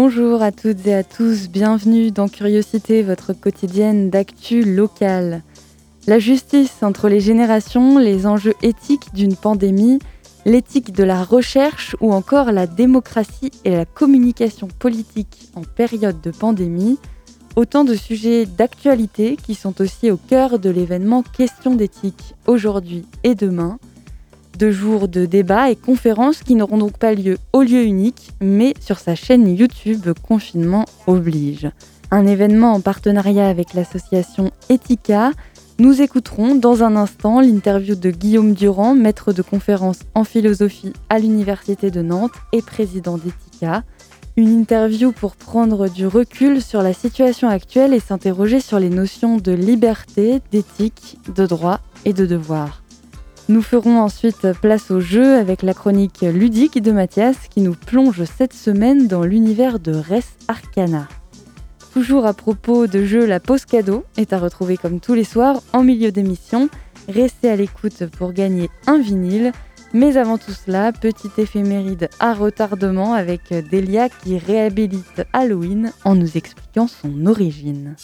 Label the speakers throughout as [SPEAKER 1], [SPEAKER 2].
[SPEAKER 1] Bonjour à toutes et à tous, bienvenue dans Curiosité, votre quotidienne d'actu locale. La justice entre les générations, les enjeux éthiques d'une pandémie, l'éthique de la recherche ou encore la démocratie et la communication politique en période de pandémie, autant de sujets d'actualité qui sont aussi au cœur de l'événement Question d'éthique aujourd'hui et demain. Deux jours de débats et conférences qui n'auront donc pas lieu au lieu unique, mais sur sa chaîne YouTube Confinement oblige. Un événement en partenariat avec l'association Ethica. Nous écouterons dans un instant l'interview de Guillaume Durand, maître de conférence en philosophie à l'Université de Nantes et président d'Ethica. Une interview pour prendre du recul sur la situation actuelle et s'interroger sur les notions de liberté, d'éthique, de droit et de devoir. Nous ferons ensuite place au jeu avec la chronique ludique de Mathias qui nous plonge cette semaine dans l'univers de Res Arcana. Toujours à propos de jeu, la pause cadeau est à retrouver comme tous les soirs en milieu d'émission. Restez à l'écoute pour gagner un vinyle. Mais avant tout cela, petite éphéméride à retardement avec Delia qui réhabilite Halloween en nous expliquant son origine.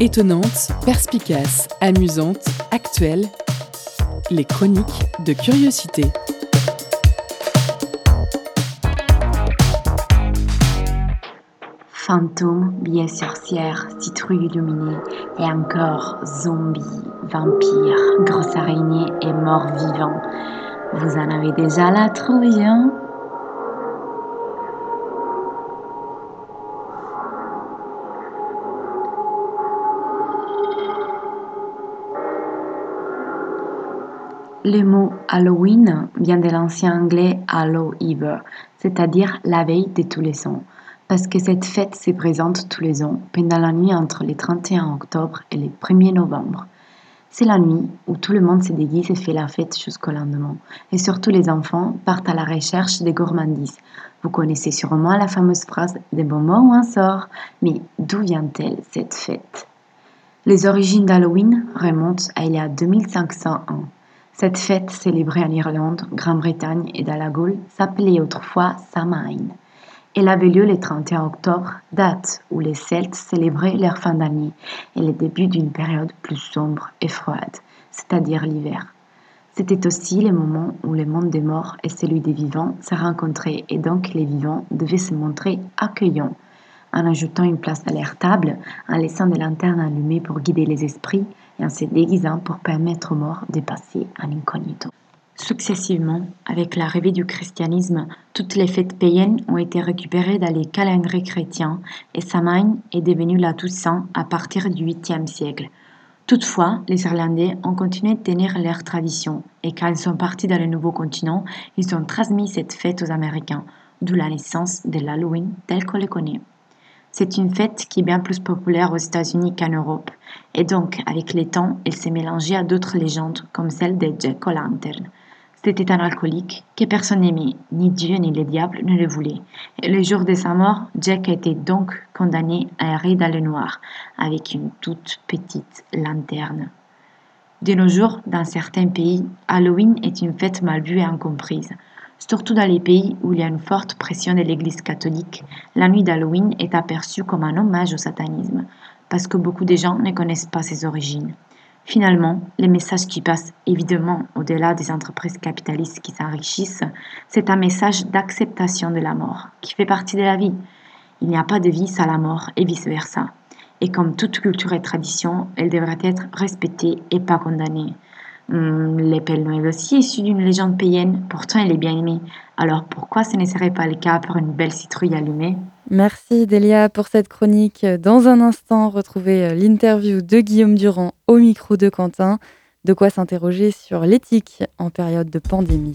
[SPEAKER 2] Étonnante, perspicace, amusante, actuelle, les chroniques de curiosité.
[SPEAKER 3] Fantômes, billets sorcières, citrouilles illuminées, et encore zombies, vampires, grosses araignées et morts vivants. Vous en avez déjà la trouille, hein? Le mot Halloween vient de l'ancien anglais Hallow Eve, c'est-à-dire la veille de tous les ans, parce que cette fête se présente tous les ans pendant la nuit entre le 31 octobre et le 1er novembre. C'est la nuit où tout le monde se déguise et fait la fête jusqu'au lendemain, et surtout les enfants partent à la recherche des gourmandises. Vous connaissez sûrement la fameuse phrase des mots ou un sort, mais d'où vient-elle cette fête? Les origines d'Halloween remontent à il y a 2500 ans. Cette fête célébrée en Irlande, Grande-Bretagne et dans la Gaule s'appelait autrefois Samhain. Elle avait lieu le 31 octobre, date où les Celtes célébraient leur fin d'année et le début d'une période plus sombre et froide, c'est-à-dire l'hiver. C'était aussi le moment où le monde des morts et celui des vivants se rencontraient et donc les vivants devaient se montrer accueillants. En ajoutant une place à leur table, en laissant des lanternes allumées pour guider les esprits, et en se déguisant pour permettre aux morts de passer en incognito. Successivement, avec l'arrivée du christianisme, toutes les fêtes païennes ont été récupérées dans les calendriers chrétiens et Samhain est devenu la Toussaint à partir du 8e siècle. Toutefois, les Irlandais ont continué de tenir leurs traditions et quand ils sont partis dans le nouveau continent, ils ont transmis cette fête aux Américains, d'où la naissance de l'Halloween tel qu'on le connaît. C'est une fête qui est bien plus populaire aux États-Unis qu'en Europe, et donc, avec le temps, elle s'est mélangée à d'autres légendes, comme celle de Jack O'Lantern. C'était un alcoolique que personne n'aimait, ni Dieu ni le diable ne le voulaient. Et le jour de sa mort, Jack a été donc condamné à errer dans le noir, avec une toute petite lanterne. De nos jours, dans certains pays, Halloween est une fête mal vue et incomprise. Surtout dans les pays où il y a une forte pression de l'Église catholique, la nuit d'Halloween est aperçue comme un hommage au satanisme, parce que beaucoup de gens ne connaissent pas ses origines. Finalement, les messages qui passent évidemment au-delà des entreprises capitalistes qui s'enrichissent, c'est un message d'acceptation de la mort, qui fait partie de la vie. Il n'y a pas de vie sans la mort et vice-versa. Et comme toute culture et tradition, elle devrait être respectée et pas condamnée. Hum, L'épée Noël aussi issu d'une légende païenne, pourtant elle est bien aimée. Alors pourquoi ce ne serait pas le cas pour une belle citrouille allumée?
[SPEAKER 1] Merci Delia pour cette chronique. Dans un instant, retrouvez euh, l'interview de Guillaume Durand au micro de Quentin. De quoi s'interroger sur l'éthique en période de pandémie.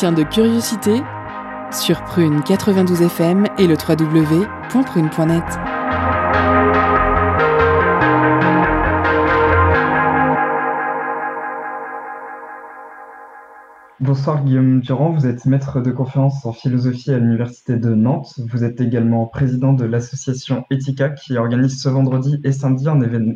[SPEAKER 2] De curiosité sur Prune 92 FM et le www.prune.net.
[SPEAKER 4] Bonsoir Guillaume Durand, vous êtes maître de conférence en philosophie à l'Université de Nantes. Vous êtes également président de l'association Ethica qui organise ce vendredi et samedi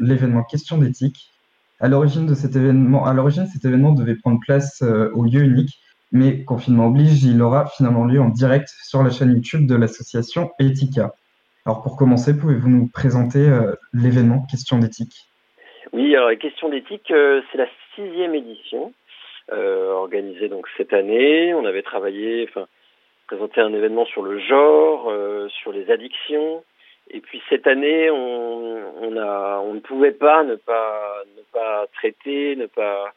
[SPEAKER 4] l'événement Question d'éthique. À l'origine de cet événement, à l'origine, cet événement devait prendre place euh, au lieu unique mais confinement oblige, il aura finalement lieu en direct sur la chaîne YouTube de l'association Ethica. Alors pour commencer, pouvez-vous nous présenter euh, l'événement? Question d'éthique
[SPEAKER 5] Oui, alors Question d'éthique, euh, c'est la sixième édition euh, organisée donc cette année. On avait travaillé, enfin présenté un événement sur le genre, sur les addictions. Et puis cette année, on, on, ne pouvait pas ne pas ne pas traiter, ne pas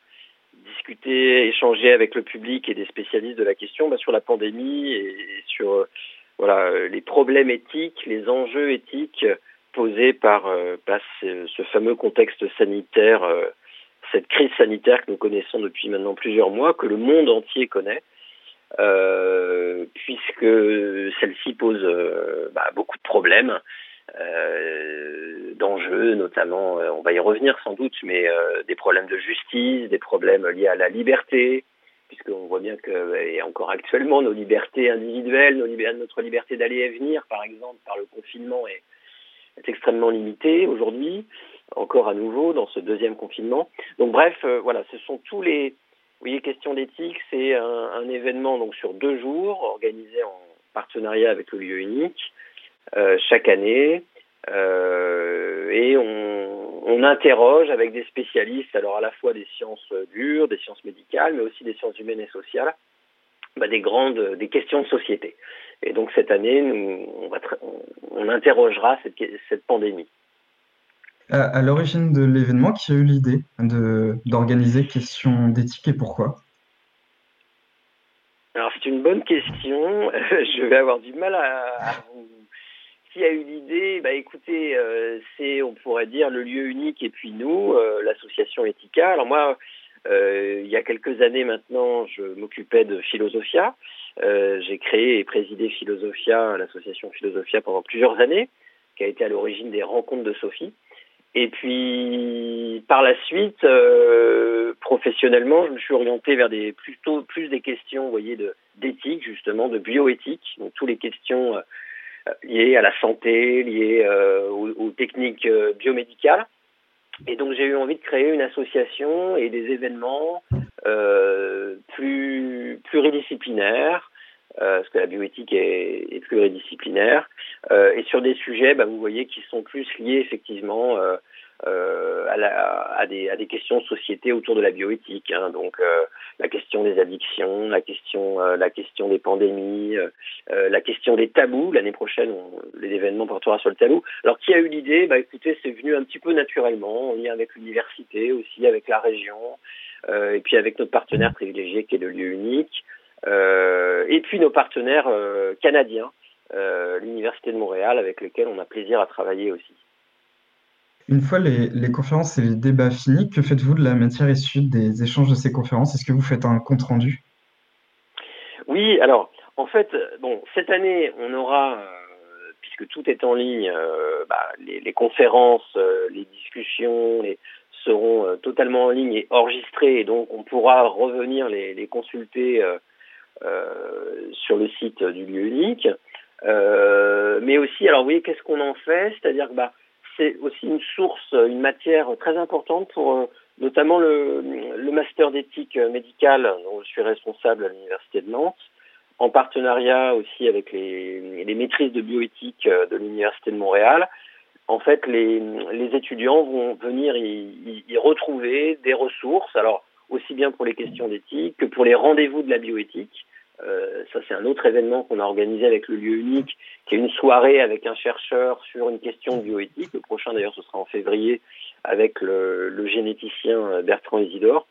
[SPEAKER 5] discuter, échanger avec le public et des spécialistes de la question bah, sur la pandémie et, sur euh, voilà euh, les problèmes éthiques, les enjeux éthiques posés par, euh, ce, fameux contexte sanitaire, cette crise sanitaire que nous connaissons depuis maintenant plusieurs mois, que le monde entier connaît. puisque celle-ci pose bah, beaucoup de problèmes, euh, d'enjeux, notamment, euh, on va y revenir sans doute, mais euh, des problèmes de justice, des problèmes liés à la liberté, puisqu'on voit bien que, et encore actuellement, nos libertés individuelles, nos notre liberté d'aller et venir, par exemple, par le confinement, est, est extrêmement limitée aujourd'hui, encore à nouveau dans ce deuxième confinement. Donc bref, voilà, ce sont tous les, vous voyez, question d'éthique, c'est un, un, événement donc sur deux jours, organisé en partenariat avec le lieu unique, euh, chaque année et on, on, interroge avec des spécialistes, alors à la fois des sciences dures, des sciences médicales, mais aussi des sciences humaines et sociales, bah, des grandes, des questions de société. Et donc cette année, nous, on, va on, interrogera cette, cette pandémie.
[SPEAKER 4] À, l'origine de l'événement, qui a eu l'idée d'organiser questions d'éthique et pourquoi?
[SPEAKER 5] Alors c'est une bonne question. Je vais avoir du mal à, vous qui a eu l'idée Bah écoutez, euh, c'est on pourrait dire le lieu unique et puis nous, euh, l'association Ethica. Alors moi, euh, il y a quelques années maintenant, je m'occupais de Philosophia. J'ai créé et présidé Philosophia, l'association Philosophia pendant plusieurs années, qui a été à l'origine des rencontres de Sophie. Et puis, par la suite, professionnellement, je me suis orienté vers plutôt plus des questions, voyez, d'éthique justement, de bioéthique, donc toutes les questions liées à la santé, liées aux, aux, techniques biomédicales. Et donc j'ai eu envie de créer une association et des événements euh, plus pluridisciplinaires, euh, parce que la bioéthique est, pluridisciplinaire, euh, et sur des sujets, bah, vous voyez, qui sont plus liés effectivement euh, euh, à, la, à, des, à, des, questions de société autour de la bioéthique. Hein, donc euh, la question des addictions, la question, euh, la question des pandémies, la question des tabous. L'année prochaine, on, les événements portera sur le tabou. Alors qui a eu l'idée? Bah écoutez, c'est venu un petit peu naturellement, en lien avec l'université aussi, avec la région, et puis avec notre partenaire privilégié qui est le lieu unique, et puis nos partenaires canadiens, l'université de Montréal, avec lesquels on a plaisir à travailler aussi.
[SPEAKER 4] Une fois les, conférences et les débats finis, que faites-vous de la matière issue des échanges de ces conférences? Est-ce que vous faites un compte-rendu?
[SPEAKER 5] Oui, alors, en fait, bon, cette année, on aura, euh, puisque tout est en ligne, euh, bah, les, conférences, euh, les discussions seront totalement en ligne et enregistrées, et donc on pourra revenir les, consulter sur le site du lieu unique. mais aussi, alors, vous voyez, qu'est-ce qu'on en fait? C'est-à-dire que, bah, c'est aussi une source, une matière très importante pour euh, notamment le, master d'éthique médicale dont je suis responsable à l'Université de Nantes, en partenariat aussi avec les, maîtrises de bioéthique de l'Université de Montréal. En fait, les, les étudiants vont venir y, y, retrouver des ressources, alors aussi bien pour les questions d'éthique que pour les rendez-vous de la bioéthique. Euh, ça, c'est un autre événement qu'on a organisé avec le lieu unique, qui est une soirée avec un chercheur sur une question bioéthique. Le prochain, d'ailleurs, ce sera en février avec le, le généticien Bertrand Isidore.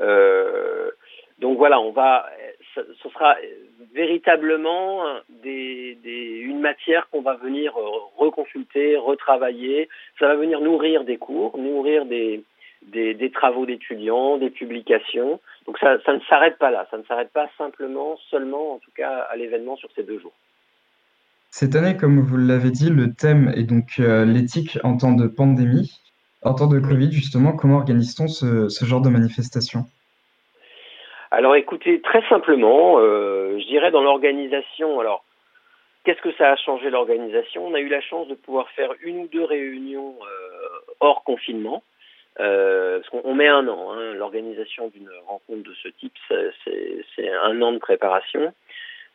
[SPEAKER 5] Euh, donc voilà, on va, ce, ce sera véritablement des, des, une matière qu'on va venir reconsulter, retravailler. Ça va venir nourrir des cours, nourrir des, des, des travaux d'étudiants, des publications. Donc ça, ça ne s'arrête pas là, ça ne s'arrête pas simplement, seulement en tout cas à l'événement sur ces deux jours.
[SPEAKER 4] Cette année, comme vous l'avez dit, le thème est donc euh, l'éthique en temps de pandémie. En temps de Covid, justement, comment organise-t-on ce, ce, genre de manifestation?
[SPEAKER 5] Alors écoutez, très simplement, euh, je dirais dans l'organisation, alors qu'est-ce que ça a changé l'organisation? On a eu la chance de pouvoir faire une ou deux réunions euh, hors confinement. Euh, parce qu'on met un an, hein, l'organisation d'une rencontre de ce type, c'est un an de préparation.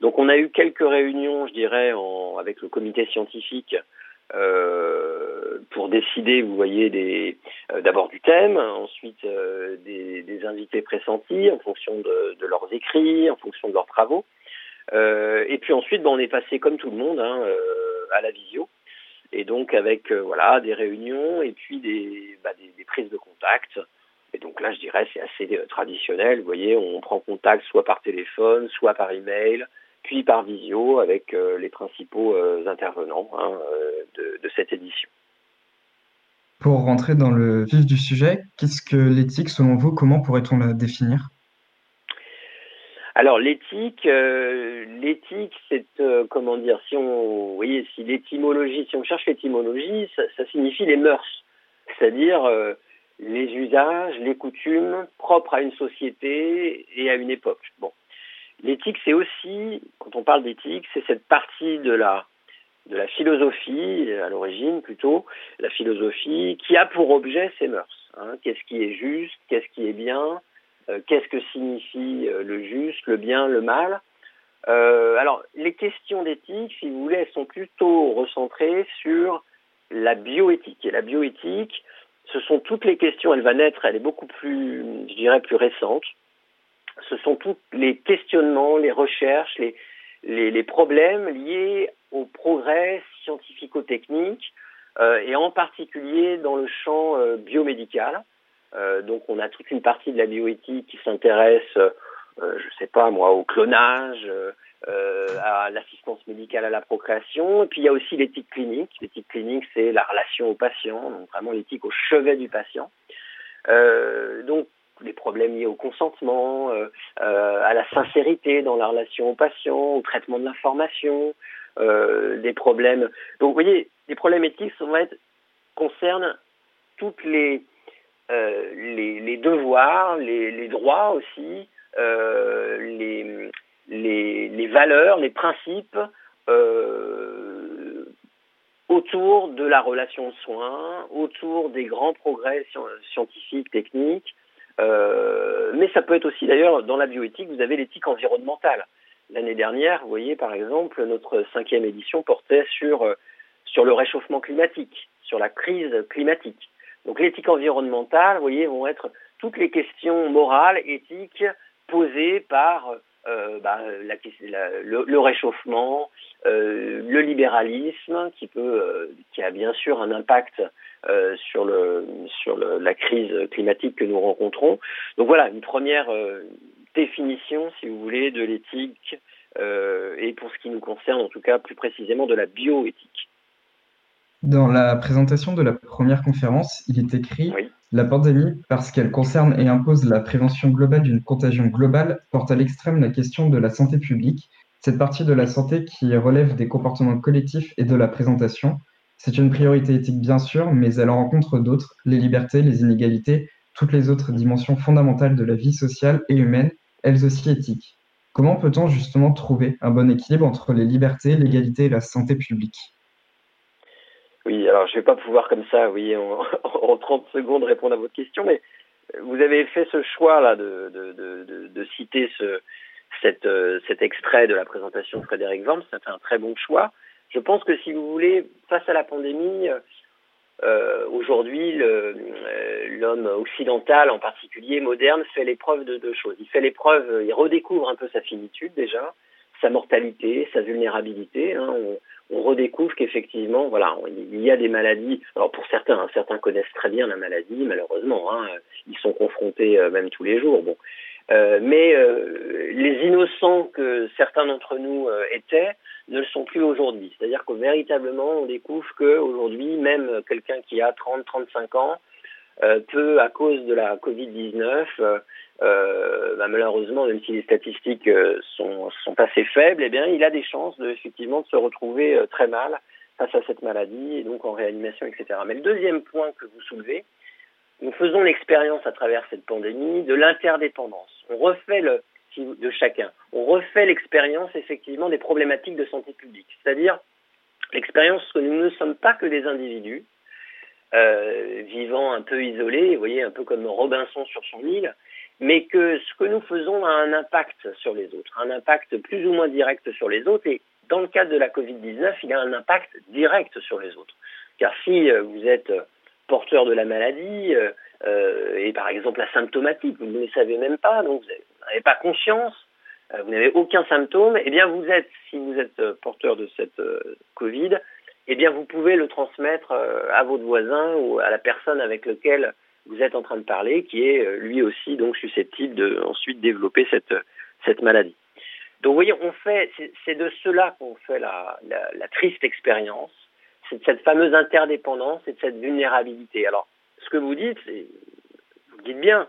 [SPEAKER 5] Donc on a eu quelques réunions, je dirais, en, avec le comité scientifique euh, pour décider, vous voyez, euh, d'abord du thème, ensuite euh, des, des, invités pressentis en fonction de, de, leurs écrits, en fonction de leurs travaux. Euh, et puis ensuite, ben, on est passé comme tout le monde hein, à la visio et donc avec euh, voilà des réunions et puis des, bah, des, des, prises de contact. Et donc là, je dirais, c'est assez euh, traditionnel. Vous voyez, on prend contact soit par téléphone, soit par email, puis par visio avec euh, les principaux intervenants hein, de, de, cette édition.
[SPEAKER 4] Pour rentrer dans le vif du sujet, qu'est-ce que l'éthique selon vous Comment pourrait-on la définir?
[SPEAKER 5] Alors l'éthique, euh, l'éthique, c'est euh, comment dire, si on, vous voyez, si l'étymologie, si on cherche l'étymologie, ça, ça, signifie les mœurs, c'est-à-dire euh, les usages, les coutumes propres à une société et à une époque. Bon, l'éthique, c'est aussi, quand on parle d'éthique, c'est cette partie de la de la philosophie à l'origine plutôt, la philosophie qui a pour objet ces mœurs. Hein, qu'est-ce qui est juste, qu'est-ce qui est bien, qu'est-ce que signifie euh, le juste, le bien, le mal? Euh, alors, les questions d'éthique, si vous voulez, elles sont plutôt recentrées sur la bioéthique. Et la bioéthique, ce sont toutes les questions, elle va naître, elle est beaucoup plus, je dirais, plus récente. Ce sont tous les questionnements, les recherches, les, problèmes liés au progrès scientifico-technique euh, et en particulier dans le champ euh, biomédical. Euh, donc on a toute une partie de la bioéthique qui s'intéresse, je ne sais pas moi, au clonage, à l'assistance médicale à la procréation. Et puis il y a aussi l'éthique clinique. L'éthique clinique, c'est la relation au patient, donc vraiment l'éthique au chevet du patient. donc des problèmes liés au consentement, euh, euh, à la sincérité dans la relation au patient, au traitement de l'information, euh, des problèmes. Donc, vous voyez, les problèmes éthiques vont être, concernent toutes les, les, les, devoirs, les, droits aussi, les, les, les, valeurs, les principes autour de la relation de soins, autour des grands progrès scientifiques, techniques, euh, mais ça peut être aussi d'ailleurs dans la bioéthique, vous avez l'éthique environnementale. L'année dernière, vous voyez par exemple, notre cinquième édition portait sur, euh, sur le réchauffement climatique, sur la crise climatique. Donc l'éthique environnementale, vous voyez, vont être toutes les questions morales, éthiques posées par euh, bah, le, réchauffement, euh, le libéralisme, qui peut, euh, qui a bien sûr un impact sur le sur le, la crise climatique que nous rencontrons. Donc voilà, une première définition, si vous voulez, de l'éthique et pour ce qui nous concerne, en tout cas plus précisément de la bioéthique.
[SPEAKER 4] Dans la présentation de la première conférence, il est écrit La pandémie, parce qu'elle concerne et impose la prévention globale d'une contagion globale, porte à l'extrême la question de la santé publique, cette partie de la santé qui relève des comportements collectifs et de la présentation. C'est une priorité éthique bien sûr, mais elle en rencontre d'autres, les libertés, les inégalités, toutes les autres dimensions fondamentales de la vie sociale et humaine, elles aussi éthiques. Comment peut-on justement trouver un bon équilibre entre les libertés, l'égalité et la santé publique?
[SPEAKER 5] Oui, alors je ne vais pas pouvoir comme ça, oui, en, en 30 secondes répondre à votre question, mais vous avez fait ce choix là de, de, de, de citer ce, cette, euh, cet extrait de la présentation de Frédéric Worms, ça fait un très bon choix. Je pense que si vous voulez, face à la pandémie, euh, aujourd'hui, euh, l'homme occidental, en particulier moderne, fait l'épreuve de deux choses. Il fait l'épreuve, il redécouvre un peu sa finitude déjà, sa mortalité, sa vulnérabilité. Hein. On, redécouvre qu'effectivement, voilà, il y a des maladies. Alors pour certains, hein, certains connaissent très bien la maladie, malheureusement, hein, ils sont confrontés euh, même tous les jours. Bon, euh, mais euh, les innocents que certains d'entre nous étaient ne le sont plus aujourd'hui. C'est-à-dire que véritablement, on découvre qu'aujourd'hui, même quelqu'un qui a 30, 35 ans peut, à cause de la Covid-19, euh, bah, malheureusement, même si les statistiques euh, sont, assez faibles, eh bien, il a des chances de, effectivement de se retrouver euh, très mal face à cette maladie et donc en réanimation, etc. Mais le deuxième point que vous soulevez, nous faisons l'expérience à travers cette pandémie de l'interdépendance. On refait le de chacun. On refait l'expérience effectivement des problématiques de santé publique, c'est-à-dire l'expérience que nous ne sommes pas que des individus vivant un peu isolés, vous voyez, un peu comme Robinson sur son île, mais que ce que nous faisons a un impact sur les autres, un impact plus ou moins direct sur les autres, et dans le cadre de la Covid-19, il a un impact direct sur les autres. Car si euh, vous êtes porteur de la maladie, euh, euh, et par exemple asymptomatique, vous ne le savez même pas, donc vous n'avez pas conscience, vous n'avez aucun symptôme, eh bien vous êtes, si vous êtes porteur de cette Covid, eh bien vous pouvez le transmettre à votre voisin ou à la personne avec laquelle vous êtes en train de parler, qui est euh, lui aussi donc susceptible de ensuite développer cette, cette maladie. Donc vous voyez, on fait, c'est de cela qu'on fait la, la, la, triste expérience, c'est de cette fameuse interdépendance et de cette vulnérabilité. Alors, ce que vous dites, vous dites bien,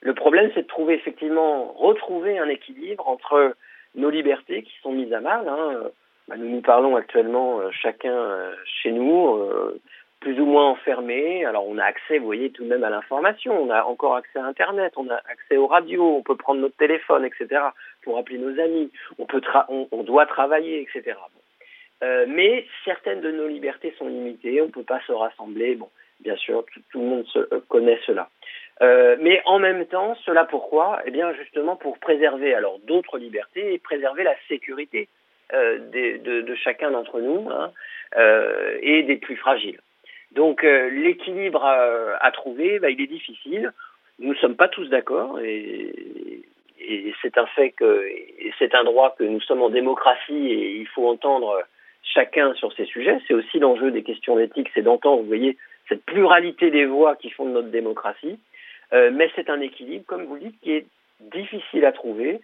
[SPEAKER 5] le problème c'est de trouver effectivement, retrouver un équilibre entre nos libertés qui sont mises à mal. Hein. Bah, nous nous parlons actuellement euh, chacun euh, chez nous, plus ou moins enfermés. Alors on a accès, vous voyez, tout de même à l'information. On a encore accès à Internet, on a accès aux radios, on peut prendre notre téléphone, etc. pour appeler nos amis. On peut, on, doit travailler, etc. Euh, mais certaines de nos libertés sont limitées. On ne peut pas se rassembler. Bon, bien sûr, tout, le monde se, euh, connaît cela. Euh, mais en même temps, cela pourquoi? Eh bien, justement, pour préserver alors d'autres libertés et préserver la sécurité de, de, chacun d'entre nous hein, et des plus fragiles. Donc l'équilibre à, trouver, bah, il est difficile. Nous ne sommes pas tous d'accord et, et c'est un fait que c'est un droit que nous sommes en démocratie et il faut entendre chacun sur ces sujets. C'est aussi l'enjeu des questions d'éthique, c'est d'entendre, vous voyez, cette pluralité des voix qui font de notre démocratie. Euh, mais c'est un équilibre, comme vous le dites, qui est difficile à trouver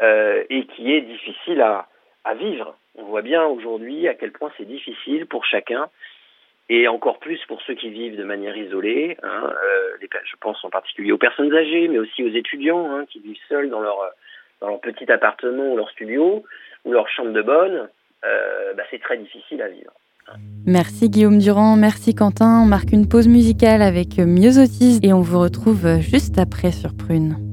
[SPEAKER 5] euh, et qui est difficile à, à vivre. On voit bien aujourd'hui à quel point c'est difficile pour chacun et encore plus pour ceux qui vivent de manière isolée. Hein, euh, je pense en particulier aux personnes âgées, mais aussi aux étudiants hein, qui vivent seuls dans leur, dans leur petit appartement ou leur studio ou leur chambre de bonne. Euh, bah, c'est très difficile à vivre.
[SPEAKER 1] Merci Guillaume Durand, merci Quentin. On marque une pause musicale avec Myosotis et on vous retrouve juste après sur Prune.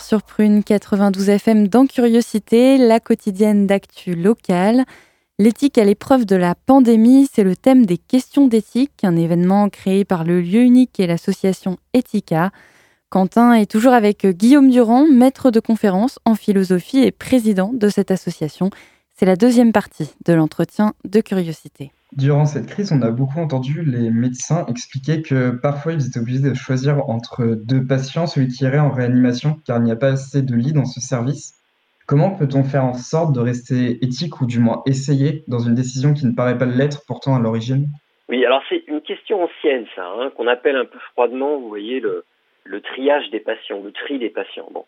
[SPEAKER 1] Sur Prune 92 FM dans Curiosité, la quotidienne d'actu locale. L'éthique à l'épreuve de la pandémie, c'est le thème des questions d'éthique, un événement créé par le lieu unique et l'association Ethica. Quentin est toujours avec Guillaume Durand, maître de conférence en philosophie et président de cette association. C'est la deuxième partie de l'entretien de Curiosité.
[SPEAKER 4] Durant cette crise, on a beaucoup entendu les médecins expliquer que parfois ils étaient obligés de choisir entre deux patients, celui qui irait en réanimation, car il n'y a pas assez de lits dans ce service. Comment peut-on faire en sorte de rester éthique ou du moins essayer dans une décision qui ne paraît pas l'être pourtant à l'origine?
[SPEAKER 5] Oui, alors c'est une question ancienne, ça, hein, qu'on appelle un peu froidement, vous voyez, le, triage des patients, le tri des patients. Bon.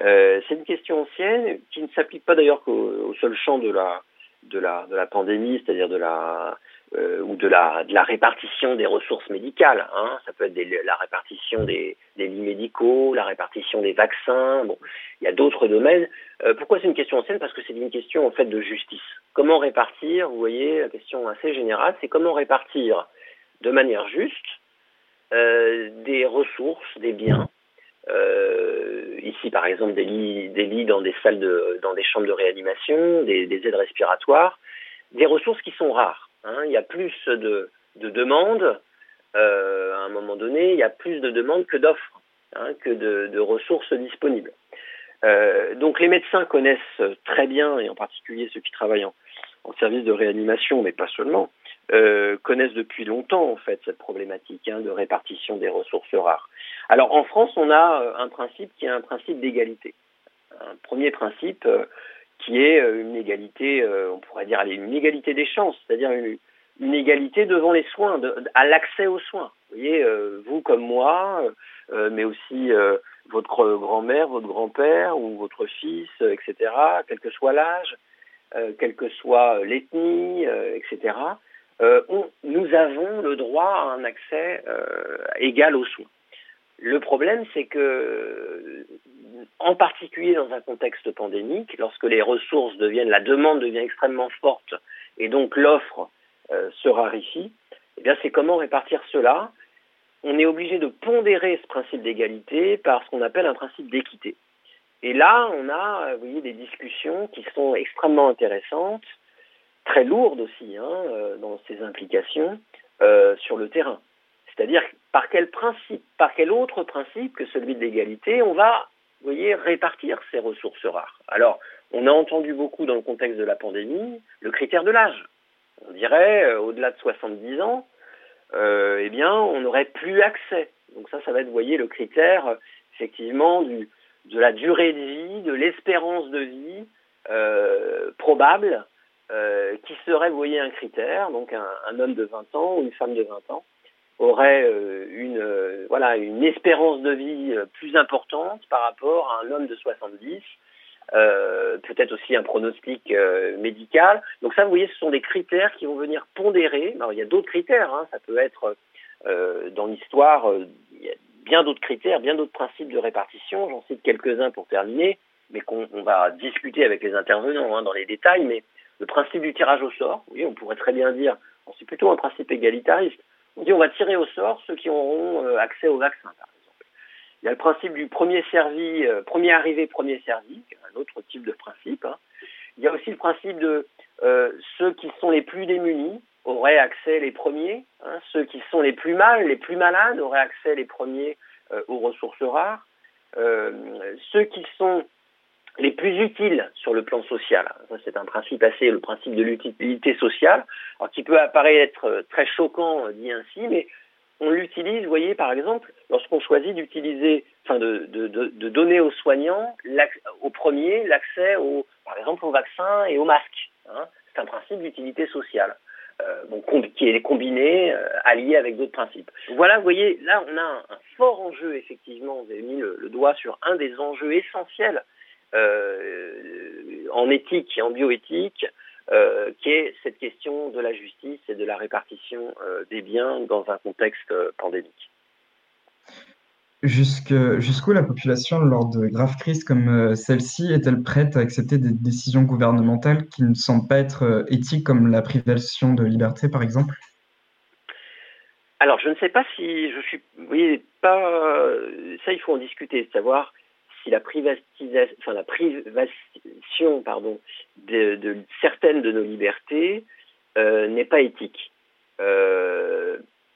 [SPEAKER 5] Euh, c'est une question ancienne qui ne s'applique pas d'ailleurs qu'au seul champ de la, de la, de la pandémie, c'est-à-dire de la, euh, ou de la, de la répartition des ressources médicales. Hein. Ça peut être la répartition des, des, lits médicaux, la répartition des vaccins. Bon, il y a d'autres domaines. Euh, pourquoi c'est une question ancienne? Parce que c'est une question en fait de justice. Comment répartir? Vous voyez, la question assez générale, c'est comment répartir de manière juste euh, des ressources, des biens. Euh, ici, par exemple, des lits, des lits dans des salles de, dans des chambres de réanimation, des, des aides respiratoires, des ressources qui sont rares. Hein. Il y a plus de, de demandes euh, à un moment donné, il y a plus de demandes que d'offres, hein, que de, de, ressources disponibles. Euh, donc les médecins connaissent très bien, et en particulier ceux qui travaillent en, en service de réanimation, mais pas seulement, euh, connaissent depuis longtemps en fait cette problématique hein, de répartition des ressources rares. Alors en France, on a euh, un principe qui est un principe d'égalité. Un premier principe euh, qui est euh, une égalité, on pourrait dire une égalité des chances, c'est-à-dire une, une, égalité devant les soins, de, à l'accès aux soins. Vous voyez, vous comme moi, mais aussi votre grand-mère, votre grand-père ou votre fils, etc., quel que soit l'âge, quelle que soit l'ethnie, etc. On, nous avons le droit à un accès égal aux soins. Le problème, c'est que, en particulier dans un contexte pandémique, lorsque les ressources deviennent, la demande devient extrêmement forte et donc l'offre euh, se raréfie, eh bien, c'est comment répartir cela. On est obligé de pondérer ce principe d'égalité par ce qu'on appelle un principe d'équité. Et là, on a, vous voyez, des discussions qui sont extrêmement intéressantes, très lourdes aussi, hein, euh, dans ces implications euh, sur le terrain. C'est-à-dire par quel principe, par quel autre principe que celui de l'égalité, on va, vous voyez, répartir ces ressources rares? Alors, on a entendu beaucoup dans le contexte de la pandémie le critère de l'âge. On dirait, euh, au-delà de 70 ans, eh bien, on n'aurait plus accès. Donc ça, ça va être, vous voyez, le critère, effectivement, du, de la durée de vie, de l'espérance de vie probable, euh, qui serait, vous voyez, un critère, donc un, un homme de 20 ans ou une femme de 20 ans aurait euh, une euh, voilà une espérance de vie euh, plus importante par rapport à un homme de 70 euh, peut-être aussi un pronostic euh, médical. Donc ça, vous voyez, ce sont des critères qui vont venir pondérer. Alors, il y a d'autres critères, hein. ça peut être dans l'histoire, il y a bien d'autres critères, bien d'autres principes de répartition. J'en cite quelques-uns pour terminer, mais qu'on va discuter avec les intervenants hein, dans les détails. Mais le principe du tirage au sort, oui, on pourrait très bien dire, c'est plutôt un principe égalitariste. On dit on va tirer au sort ceux qui auront euh, accès au vaccin, par exemple. Il y a le principe du premier servi, euh, premier arrivé, premier servi, un autre type de principe. Hein. Il y a aussi le principe de euh, ceux qui sont les plus démunis auraient accès les premiers, hein. ceux qui sont les plus mal, les plus malades auraient accès les premiers aux ressources rares, ceux qui sont les plus utiles sur le plan social. c'est un principe assez, le principe de l'utilité sociale, qui peut apparaître euh, très choquant euh, dit ainsi, mais on l'utilise, vous voyez, par exemple, lorsqu'on choisit d'utiliser, enfin, de, de, de, de, donner aux soignants, au premier, l'accès, par exemple, aux vaccins et aux masques. Hein. C'est un principe d'utilité sociale. Euh, qui est combiné, allié avec d'autres principes. Voilà, vous voyez, là, on a un, fort enjeu, effectivement, vous avez mis le, doigt sur un des enjeux essentiels en éthique et en bioéthique, euh, qui est cette question de la justice et de la répartition euh, des biens dans un contexte pandémique.
[SPEAKER 4] Jusqu'où la population, lors de graves crises comme celle-ci, est-elle prête à accepter des décisions gouvernementales qui ne semblent pas être éthiques, comme la privation de liberté, par exemple?
[SPEAKER 5] Alors, je ne sais pas si je suis. Oui, pas. Ça, il faut en discuter, savoir la privatisation, privation, pardon, de, certaines de nos libertés n'est pas éthique.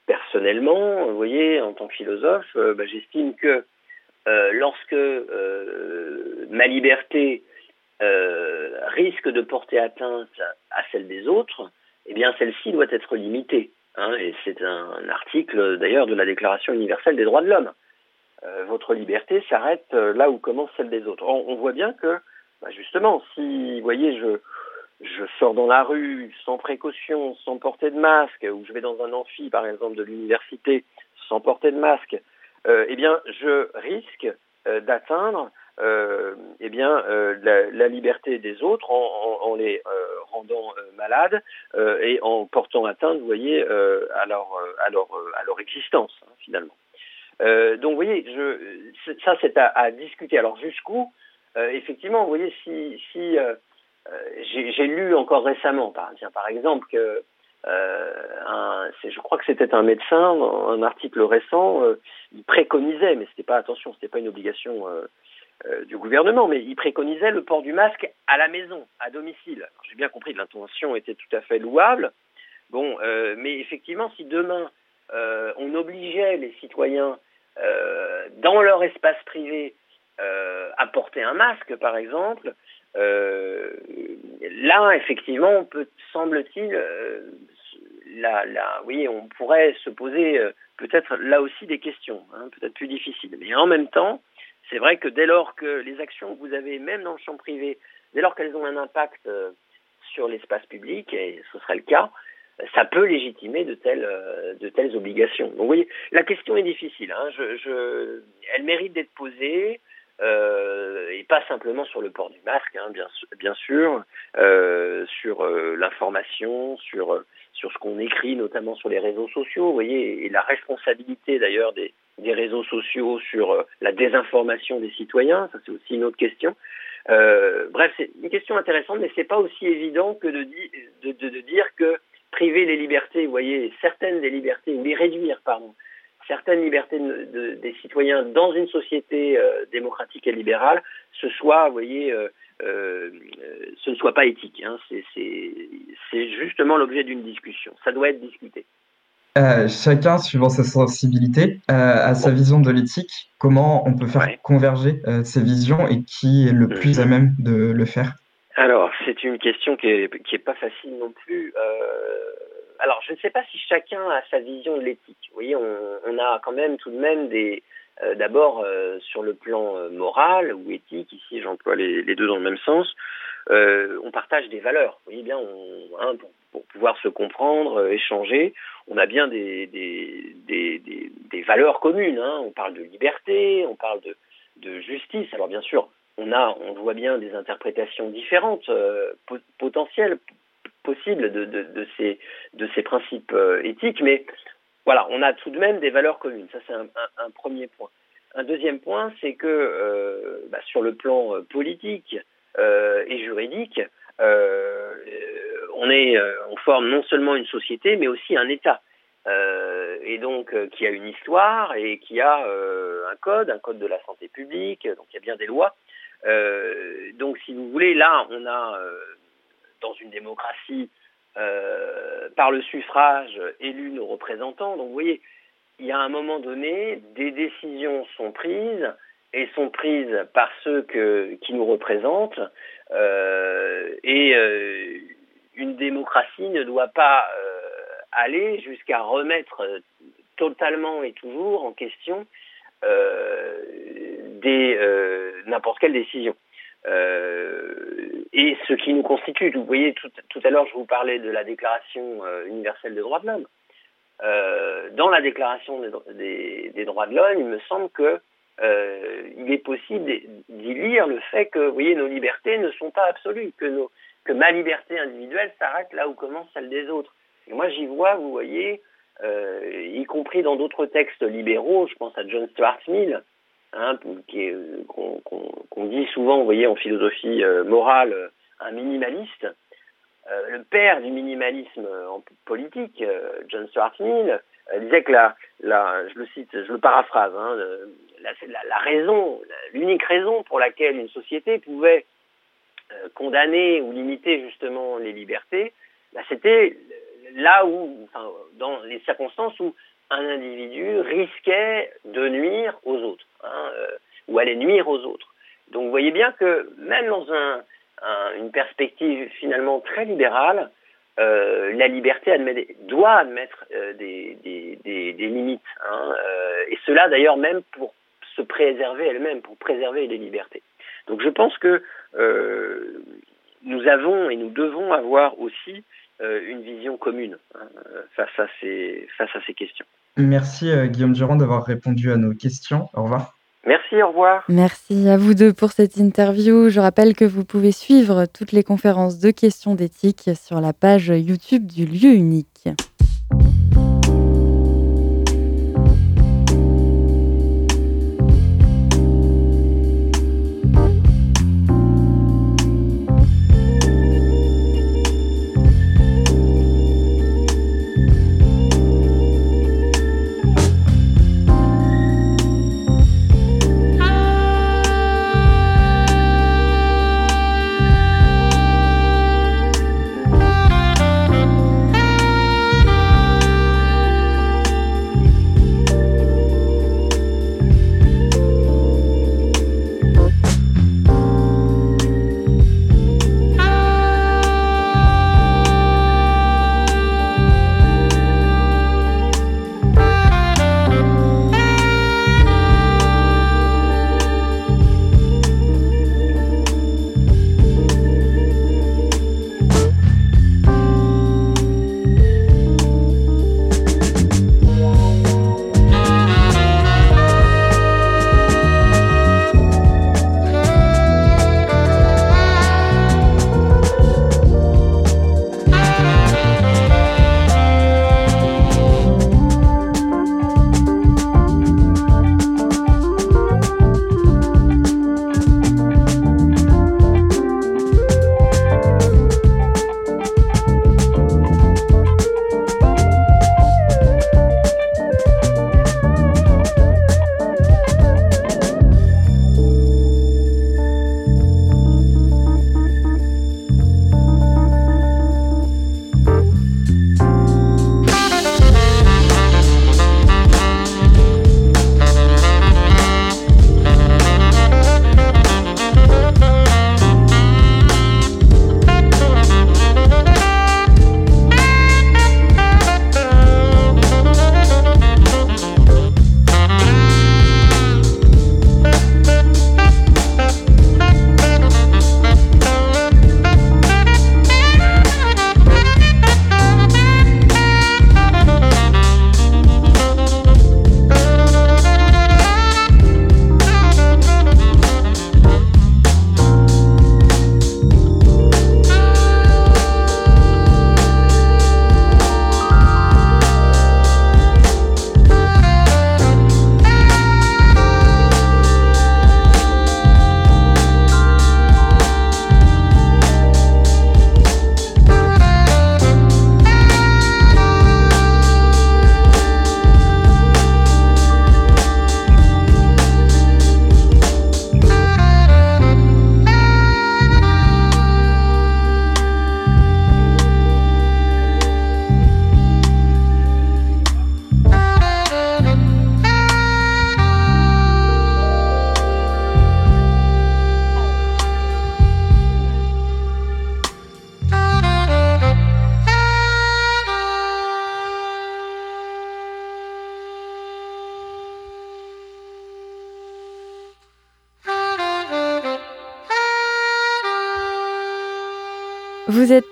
[SPEAKER 5] personnellement, vous voyez, en tant que philosophe, bah, j'estime que lorsque ma liberté risque de porter atteinte à celle des autres, eh bien celle-ci doit être limitée. Hein, et c'est un, article d'ailleurs de la Déclaration universelle des droits de l'homme. Euh, votre liberté s'arrête euh, là où commence celle des autres. On, voit bien que, bah, justement, si, vous voyez, je, je sors dans la rue sans précaution, sans porter de masque, ou je vais dans un amphi, par exemple, de l'université, sans porter de masque, euh, eh bien, je risque d'atteindre eh bien, la, liberté des autres en, les rendant malades et en portant atteinte, voyez, à, leur, à, leur, à leur existence, hein, finalement. Donc, vous voyez, ça, c'est à, discuter. Alors, jusqu'où, effectivement, vous voyez, si, si j'ai lu encore récemment, par, exemple, que un, je crois que c'était un médecin, un article récent, il préconisait, mais c'était pas attention, c'était pas une obligation euh, du gouvernement, mais il préconisait le port du masque à la maison, à domicile. J'ai bien compris l'intention était tout à fait louable. Bon, euh, mais effectivement, si demain euh, on obligeait les citoyens dans leur espace privé à porter un masque, par exemple, là, effectivement, on semble-t-il, là, là, oui, on pourrait se poser peut-être là aussi des questions, hein, peut-être plus difficiles. Mais en même temps, c'est vrai que dès lors que les actions que vous avez, même dans le champ privé, dès lors qu'elles ont un impact euh, sur l'espace public, et ce serait le cas, ça peut légitimer de telles, euh, de telles obligations. Donc vous voyez, la question est difficile. Hein. Elle mérite d'être posée. Euh, et pas simplement sur le port du masque, hein, bien, sûr, sur l'information, sur, ce qu'on écrit, notamment sur les réseaux sociaux, vous voyez, et la responsabilité d'ailleurs des, réseaux sociaux sur euh, la désinformation des citoyens, ça c'est aussi une autre question. Euh, bref, c'est une question intéressante, mais c'est pas aussi évident que de, dire que priver les libertés, vous voyez, certaines des libertés, ou les réduire, pardon, certaines libertés de, des citoyens dans une société euh, démocratique et libérale, ce soit, vous voyez, euh, euh, ce ne soit pas éthique. Hein. C'est justement l'objet d'une discussion. Ça doit être discuté.
[SPEAKER 4] Chacun, suivant sa sensibilité, a sa vision de l'éthique. Comment on peut faire converger ces visions et qui est le plus à même de le faire?
[SPEAKER 5] Alors, c'est une question qui est, qui est pas facile non plus. alors, je ne sais pas si chacun a sa vision de l'éthique. Vous voyez, on, a quand même tout de même des. D'abord, sur le plan moral ou éthique, ici j'emploie les, les, deux dans le même sens, on partage des valeurs. Vous voyez bien, on, hein, pour pouvoir se comprendre, euh, échanger. On a bien des, des, des, des, valeurs communes. Hein. On parle de liberté, on parle de, de, justice. Alors bien sûr, on a, on voit bien des interprétations différentes, euh, potentielles, possibles de, de, ces, de ces principes euh, éthiques, mais voilà, on a tout de même des valeurs communes. Ça, c'est un, premier point. Un deuxième point, c'est que euh, bah, sur le plan politique et juridique, on est, on forme non seulement une société, mais aussi un État. Et donc qui a une histoire et qui a un code, un code de la santé publique, donc il y a bien des lois. Donc si vous voulez, là, on a dans une démocratie par le suffrage élu nos représentants. Donc vous voyez, il y a un moment donné, des décisions sont prises et sont prises par ceux qui nous représentent. Euh, et euh, une démocratie ne doit pas euh, aller jusqu'à remettre totalement et toujours en question des n'importe quelle décision. et ce qui nous constitue, vous voyez, tout, à l'heure, je vous parlais de la Déclaration universelle des droits de l'homme. dans la Déclaration des, droits de l'homme, il me semble que euh, il est possible d'y lire le fait que, vous voyez, nos libertés ne sont pas absolues, que, que ma liberté individuelle s'arrête là où commence celle des autres. Et moi, j'y vois, vous voyez, euh, y compris dans d'autres textes libéraux, je pense à John Stuart Mill, hein, qu'on dit souvent, vous voyez, en philosophie euh, morale, euh, un minimaliste. Euh, le père du minimalisme en politique, John Stuart Mill, disait que la, la, je le cite, je le paraphrase, hein, la, raison, l'unique raison pour laquelle une société pouvait condamner ou limiter justement les libertés, bah, c'était là où, dans les circonstances où un individu risquait de nuire aux autres, hein, euh, ou allait nuire aux autres. Donc vous voyez bien que même dans une perspective finalement très libérale, euh, la liberté doit admettre euh, des, limites. Hein, et cela d'ailleurs même pour se préserver elle-même, pour préserver les libertés. Donc je pense que nous avons et nous devons avoir aussi une vision commune hein, face, à ces, face à ces questions.
[SPEAKER 4] Merci euh, Guillaume Durand d'avoir répondu à nos questions. Au revoir.
[SPEAKER 5] Merci, au revoir.
[SPEAKER 1] Merci à vous deux pour cette interview. Je rappelle que vous pouvez suivre toutes les conférences de questions d'éthique sur la page YouTube du lieu unique.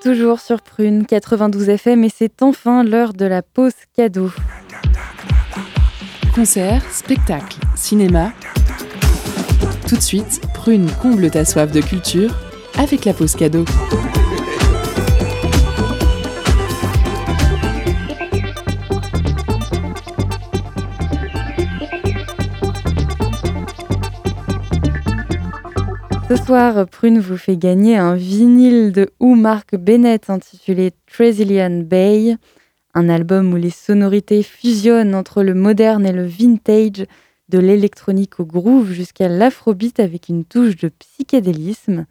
[SPEAKER 1] Toujours sur Prune 92 FM et c'est enfin l'heure de la pause cadeau.
[SPEAKER 2] Concert, spectacle, cinéma. Tout de suite, Prune comble ta soif de culture avec la pause cadeau.
[SPEAKER 1] Ce soir, Prune vous fait gagner un vinyle de Ou Mark Bennett intitulé Tresilian Bay, un album où les sonorités fusionnent entre le moderne et le vintage
[SPEAKER 6] de l'électronique au groove jusqu'à l'afrobeat avec une touche de psychédélisme.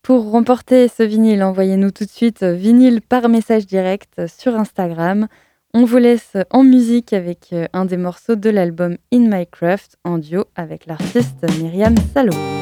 [SPEAKER 6] Pour remporter ce vinyle, envoyez-nous tout de suite vinyle par message direct sur Instagram. On vous laisse en musique avec un des morceaux de l'album In My Craft en duo avec l'artiste Myriam Salomon.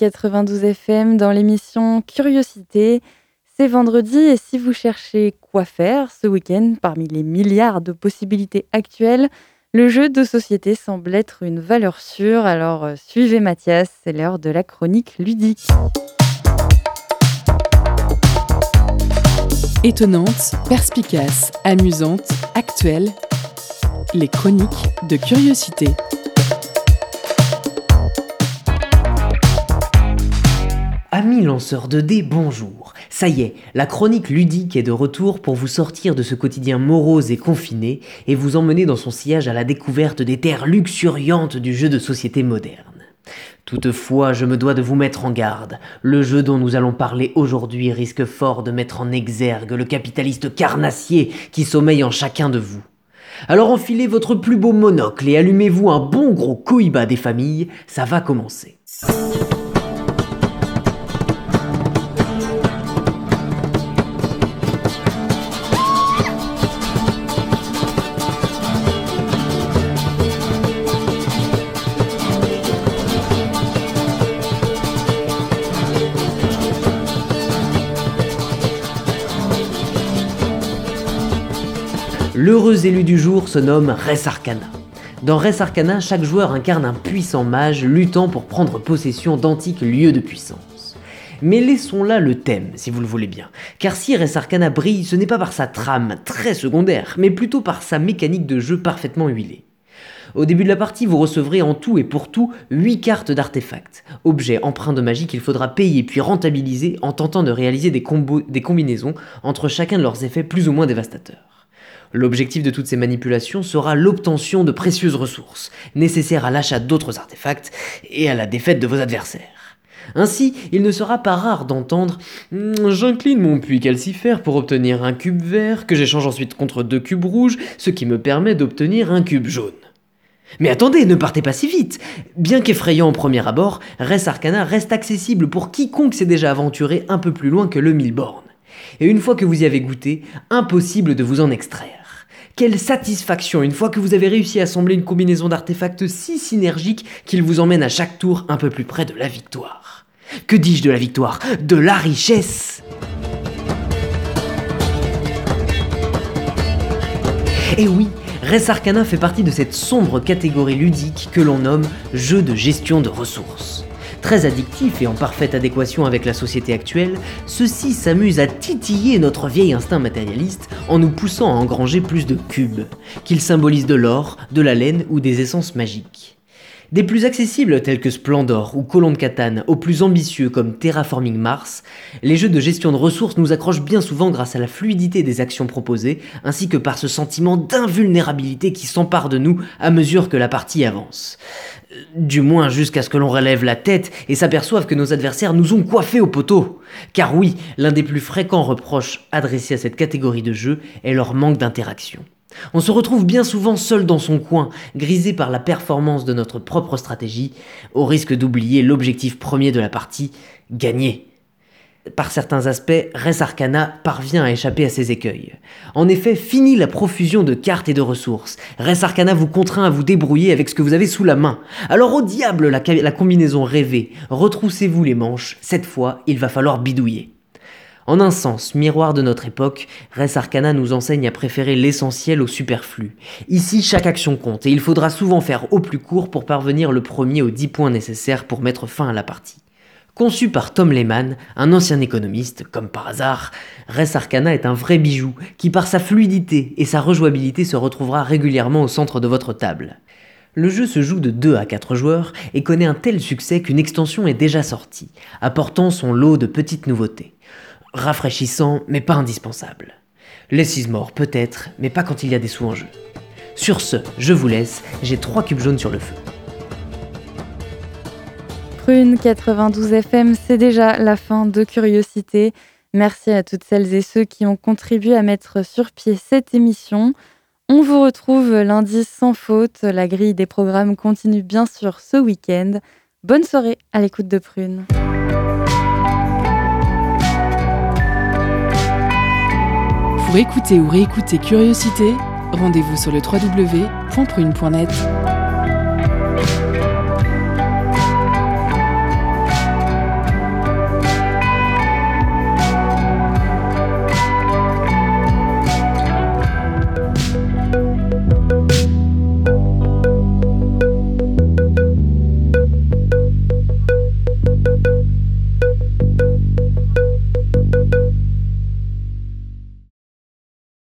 [SPEAKER 6] 92 FM dans l'émission Curiosité. C'est vendredi et si vous cherchez quoi faire ce week-end parmi les milliards de possibilités actuelles, le jeu de société semble être une valeur sûre. Alors euh, suivez Mathias, c'est l'heure de la chronique ludique.
[SPEAKER 2] Étonnante, perspicace, amusante, actuelle, les chroniques de curiosité.
[SPEAKER 7] Amis lanceurs de dés, bonjour. Ça y est, la chronique ludique est de retour pour vous sortir de ce quotidien morose et confiné et vous emmener dans son sillage à la découverte des terres luxuriantes du jeu de société moderne. Toutefois, je me dois de vous mettre en garde. Le jeu dont nous allons parler aujourd'hui risque fort de mettre en exergue le capitaliste carnassier qui sommeille en chacun de vous. Alors enfilez votre plus beau monocle et allumez-vous un bon gros cohiba des familles, ça va commencer. L'heureux élu du jour se nomme Res Arcana. Dans Res Arcana, chaque joueur incarne un puissant mage luttant pour prendre possession d'antiques lieux de puissance. Mais laissons là le thème, si vous le voulez bien. Car si Res Arcana brille, ce n'est pas par sa trame, très secondaire, mais plutôt par sa mécanique de jeu parfaitement huilée. Au début de la partie, vous recevrez en tout et pour tout 8 cartes d'artefacts, objets empreints de magie qu'il faudra payer puis rentabiliser en tentant de réaliser des, combinaisons entre chacun de leurs effets plus ou moins dévastateurs. L'objectif de toutes ces manipulations sera l'obtention de précieuses ressources, nécessaires à l'achat d'autres artefacts et à la défaite de vos adversaires. Ainsi, il ne sera pas rare d'entendre J'incline mon puits calcifère pour obtenir un cube vert, que j'échange ensuite contre deux cubes rouges, ce qui me permet d'obtenir un cube jaune. Mais attendez, ne partez pas si vite Bien qu'effrayant au premier abord, Res Arcana reste accessible pour quiconque s'est déjà aventuré un peu plus loin que le mille. Et une fois que vous y avez goûté, impossible de vous en extraire. Quelle satisfaction une fois que vous avez réussi à assembler une combinaison d'artefacts si synergique qu'il vous emmène à chaque tour un peu plus près de la victoire. Que dis-je de la victoire? De la richesse Et oui, Res Arcana fait partie de cette sombre catégorie ludique que l'on nomme jeu de gestion de ressources. Très addictif et en parfaite adéquation avec la société actuelle, ceux-ci s'amusent à titiller notre vieil instinct matérialiste en nous poussant à engranger plus de cubes, qu'ils symbolisent de l'or, de la laine ou des essences magiques. Des plus accessibles tels que Splendor ou Colon de Catane aux plus ambitieux comme Terraforming Mars, les jeux de gestion de ressources nous accrochent bien souvent grâce à la fluidité des actions proposées ainsi que par ce sentiment d'invulnérabilité qui s'empare de nous à mesure que la partie avance. Du moins jusqu'à ce que l'on relève la tête et s'aperçoive que nos adversaires nous ont coiffés au poteau. Car oui, l'un des plus fréquents reproches adressés à cette catégorie de jeu est leur manque d'interaction. On se retrouve bien souvent seul dans son coin, grisé par la performance de notre propre stratégie, au risque d'oublier l'objectif premier de la partie, gagner. Par certains aspects, Res Arcana parvient à échapper à ces écueils. En effet, fini la profusion de cartes et de ressources. Res Arcana vous contraint à vous débrouiller avec ce que vous avez sous la main. Alors au diable la, la combinaison rêvée, retroussez-vous les manches, cette fois il va falloir bidouiller. En un sens, miroir de notre époque, Res Arcana nous enseigne à préférer l'essentiel au superflu. Ici, chaque action compte et il faudra souvent faire au plus court pour parvenir le premier aux 10 points nécessaires pour mettre fin à la partie. Conçu par Tom Lehman, un ancien économiste, comme par hasard, Res Arcana est un vrai bijou qui par sa fluidité et sa rejouabilité se retrouvera régulièrement au centre de votre table. Le jeu se joue de 2 à 4 joueurs et connaît un tel succès qu'une extension est déjà sortie, apportant son lot de petites nouveautés rafraîchissant, mais pas indispensable. Les mort peut-être, mais pas quand il y a des sous en jeu. Sur ce, je vous laisse, j'ai trois cubes jaunes sur le feu.
[SPEAKER 1] Prune 92 FM, c'est déjà la fin de Curiosité. Merci à toutes celles et ceux qui ont contribué à mettre sur pied cette émission. On vous retrouve lundi sans faute. La grille des programmes continue bien sûr ce week-end. Bonne soirée à l'écoute de Prune.
[SPEAKER 2] Pour écouter ou réécouter Curiosité, rendez-vous sur le www.prune.net.